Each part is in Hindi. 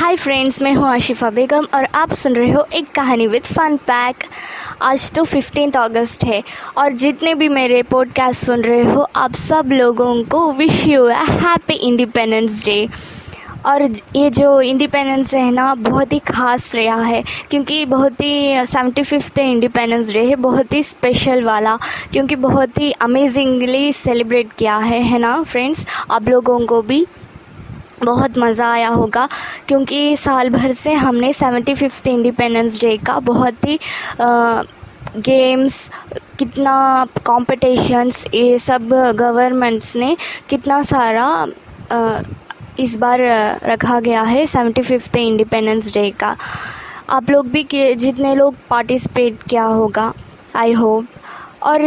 हाय फ्रेंड्स मैं हूँ आशिफा बेगम और आप सुन रहे हो एक कहानी विद फन पैक आज तो फिफ्टीन अगस्त है और जितने भी मेरे पॉडकास्ट सुन रहे हो, आप सब लोगों को wish you a happy independence day और ये जो इंडिपेंडेंस है ना, बहुत ही ख़ास रहा है क्योंकि बहुत ही सेवेंटी फिफ्थ इंडिपेंडेंस डे है बहुत ही स्पेशल वाला क्योंकि बहुत ही अमेजिंगली सेलिब्रेट किया है है ना फ्रेंड्स आप लोगों को भी बहुत मज़ा आया होगा। क्योंकि साल भर से हमने सेवेंटी फिफ्थ इंडिपेंडेंस डे का बहुत ही गेम्स कितना कॉम्पिटिशन्स ये सब गवर्नमेंट्स ने कितना सारा आ, इस बार रखा गया है सेवेंटी फिफ्थ इंडिपेंडेंस डे का। आप लोग भी जितने लोग पार्टिसिपेट किया होगा आई होप और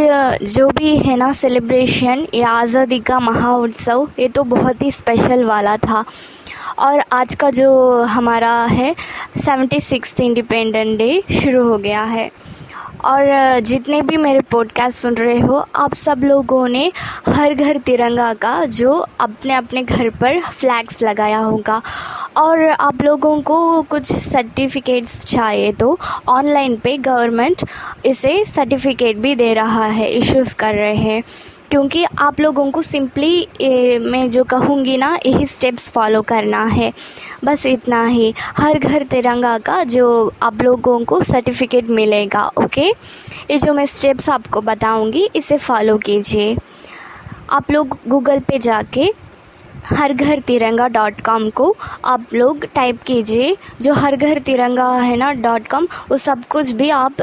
जो भी है ना सेलिब्रेशन या आज़ादी का महा उत्सव ये तो बहुत ही स्पेशल वाला था। और आज का जो हमारा है सेवेंटी सिक्स इंडिपेंडेंट डे शुरू हो गया है। और जितने भी मेरे पॉडकास्ट सुन रहे हो, आप सब लोगों ने हर घर तिरंगा का जो अपने अपने घर पर फ्लैग्स लगाया होगा। और आप लोगों को कुछ सर्टिफिकेट्स चाहिए तो ऑनलाइन पे गवर्नमेंट इसे सर्टिफिकेट भी दे रहा है इश्यूज़ कर रहे हैं। क्योंकि आप लोगों को सिंपली मैं जो कहूँगी ना, यही स्टेप्स फॉलो करना है। बस इतना ही। हर घर तिरंगा का जो आप लोगों को सर्टिफिकेट मिलेगा ओके ये जो मैं स्टेप्स आपको बताऊँगी, इसे फॉलो कीजिए। आप लोग गूगल पे जाके हर घर तिरंगा डॉट कॉम को आप लोग टाइप कीजिए। जो हर घर तिरंगा है ना डॉट कॉम वो सब कुछ भी आप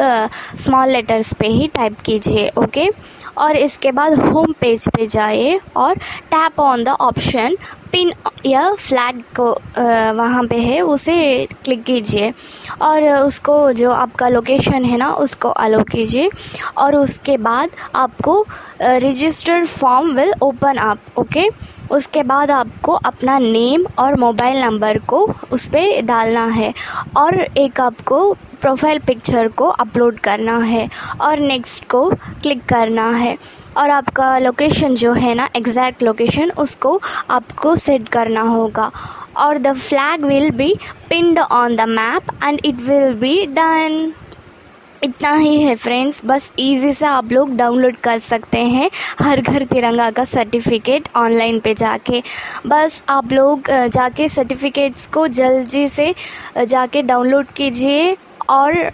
स्मॉल लेटर्स पे ही टाइप कीजिए ओके और इसके बाद होम पेज पे जाइए और tap on the option pin या फ्लैग को वहाँ पे है, उसे क्लिक कीजिए। और उसको जो आपका लोकेशन है ना, उसको अलो कीजिए। और उसके बाद आपको registered form will open up okay उसके बाद आपको अपना नेम और मोबाइल नंबर को उस पर डालना है। और एक आपको प्रोफ़ाइल पिक्चर को अपलोड करना है और नेक्स्ट को क्लिक करना है। और आपका लोकेशन जो है ना एग्जैक्ट लोकेशन उसको आपको सेट करना होगा। और the flag will be pinned on the map and it will be done इतना ही है फ्रेंड्स बस इजी से आप लोग डाउनलोड कर सकते हैं हर घर तिरंगा का सर्टिफिकेट ऑनलाइन पे जाके। बस आप लोग जाके सर्टिफिकेट्स को जल्दी से जाके डाउनलोड कीजिए। और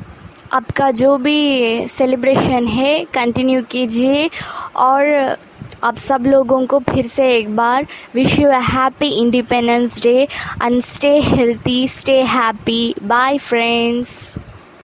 आपका जो भी सेलिब्रेशन है कंटिन्यू कीजिए और आप सब लोगों को फिर से एक बार wish you a happy independence day and stay healthy stay happy bye friends